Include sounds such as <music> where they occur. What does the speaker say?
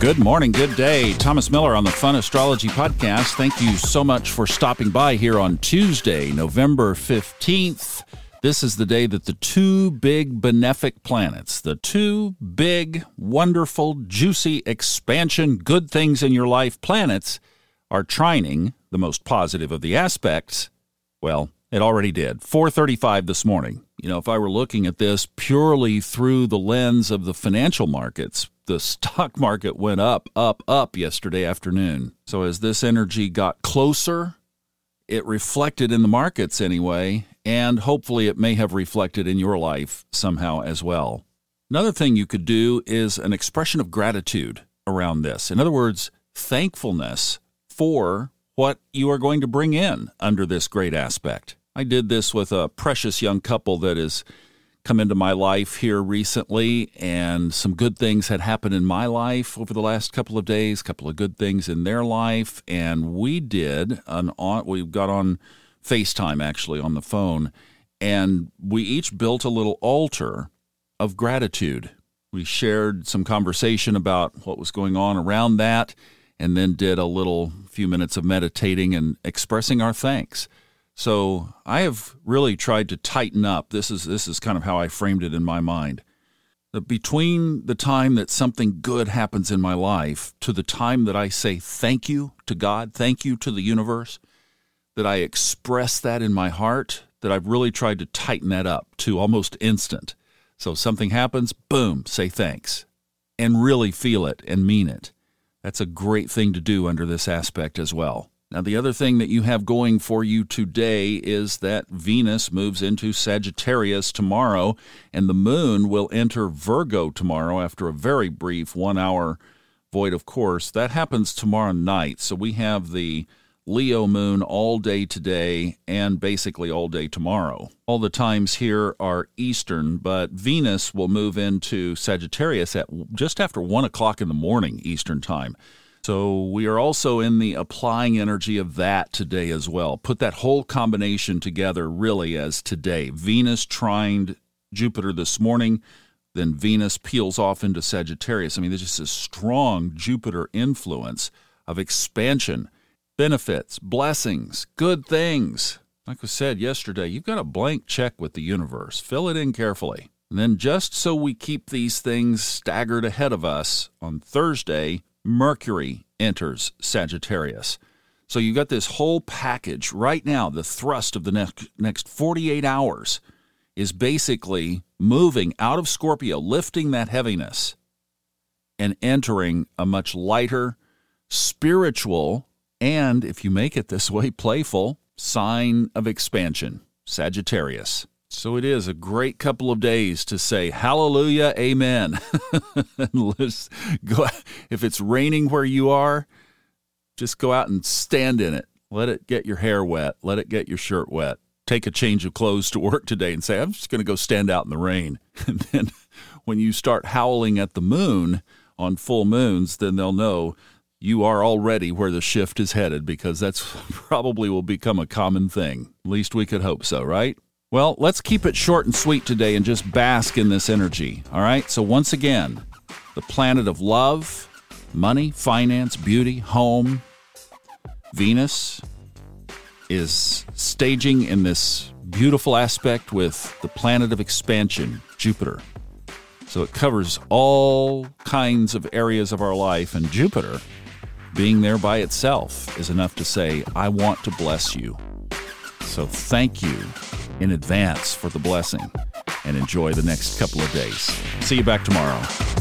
Good morning, good day. Thomas Miller on the Fun Astrology Podcast. Thank you so much for stopping by here on Tuesday, November 15th. This is the day that the two big benefic planets, the two big, wonderful, juicy, expansion, good things in your life planets, are trining the most positive of the aspects. Well, it already did. 435 this morning. You know, if I were looking at this purely through the lens of the financial markets, the stock <laughs> market went up, up, up yesterday afternoon. So as this energy got closer, it reflected in the markets anyway, and hopefully it may have reflected in your life somehow as well. Another thing you could do is an expression of gratitude around this. In other words, thankfulness for what you are going to bring in under this great aspect. I did this with a precious young couple that has come into my life here recently, and some good things had happened in my life over the last couple of days, a couple of good things in their life, and we did an on we got on FaceTime actually on the phone, and we each built a little altar of gratitude. We shared some conversation about what was going on around that, and then did a little few minutes of meditating and expressing our thanks. So I have really tried to tighten up. This is this is kind of how I framed it in my mind. That between the time that something good happens in my life to the time that I say thank you to God, thank you to the universe, that I express that in my heart, that I've really tried to tighten that up to almost instant. So something happens, boom, say thanks and really feel it and mean it. That's a great thing to do under this aspect as well. Now, the other thing that you have going for you today is that Venus moves into Sagittarius tomorrow, and the moon will enter Virgo tomorrow after a very brief one hour void of course. That happens tomorrow night. So we have the Leo moon all day today and basically all day tomorrow. All the times here are Eastern, but Venus will move into Sagittarius at just after 1 o'clock in the morning Eastern time. So we are also in the applying energy of that today as well. Put that whole combination together really as today. Venus trined Jupiter this morning, then Venus peels off into Sagittarius. I mean, there's just a strong Jupiter influence of expansion, benefits, blessings, good things. Like I said yesterday, you've got a blank check with the universe. Fill it in carefully. And then, just so we keep these things staggered ahead of us, on Thursday, Mercury enters Sagittarius. So you've got this whole package right now. The thrust of the next next 48 hours is basically moving out of Scorpio, lifting that heaviness and entering a much lighter, spiritual, and if you make it this way, playful sign of expansion, Sagittarius. So it is a great couple of days to say hallelujah, amen. <laughs> Let's go. If it's raining where you are, just go out and stand in it. Let it get your hair wet. Let it get your shirt wet. Take a change of clothes to work today and say, I'm just going to go stand out in the rain. <laughs> And then when you start howling at the moon on full moons, then they'll know you are already where the shift is headed because that's <laughs> probably will become a common thing. At least we could hope so, right? Well, let's keep it short and sweet today and just bask in this energy. All right. So, once again, the planet of love, money, finance, beauty, home, Venus is staging in this beautiful aspect with the planet of expansion, Jupiter. So, it covers all kinds of areas of our life, and Jupiter, being there by itself, is enough to say, I want to bless you. So, thank you in advance for the blessing and enjoy the next couple of days. See you back tomorrow.